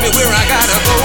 me where I gotta go.